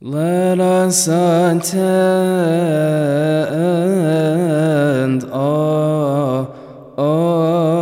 Let us attend. Oh, oh.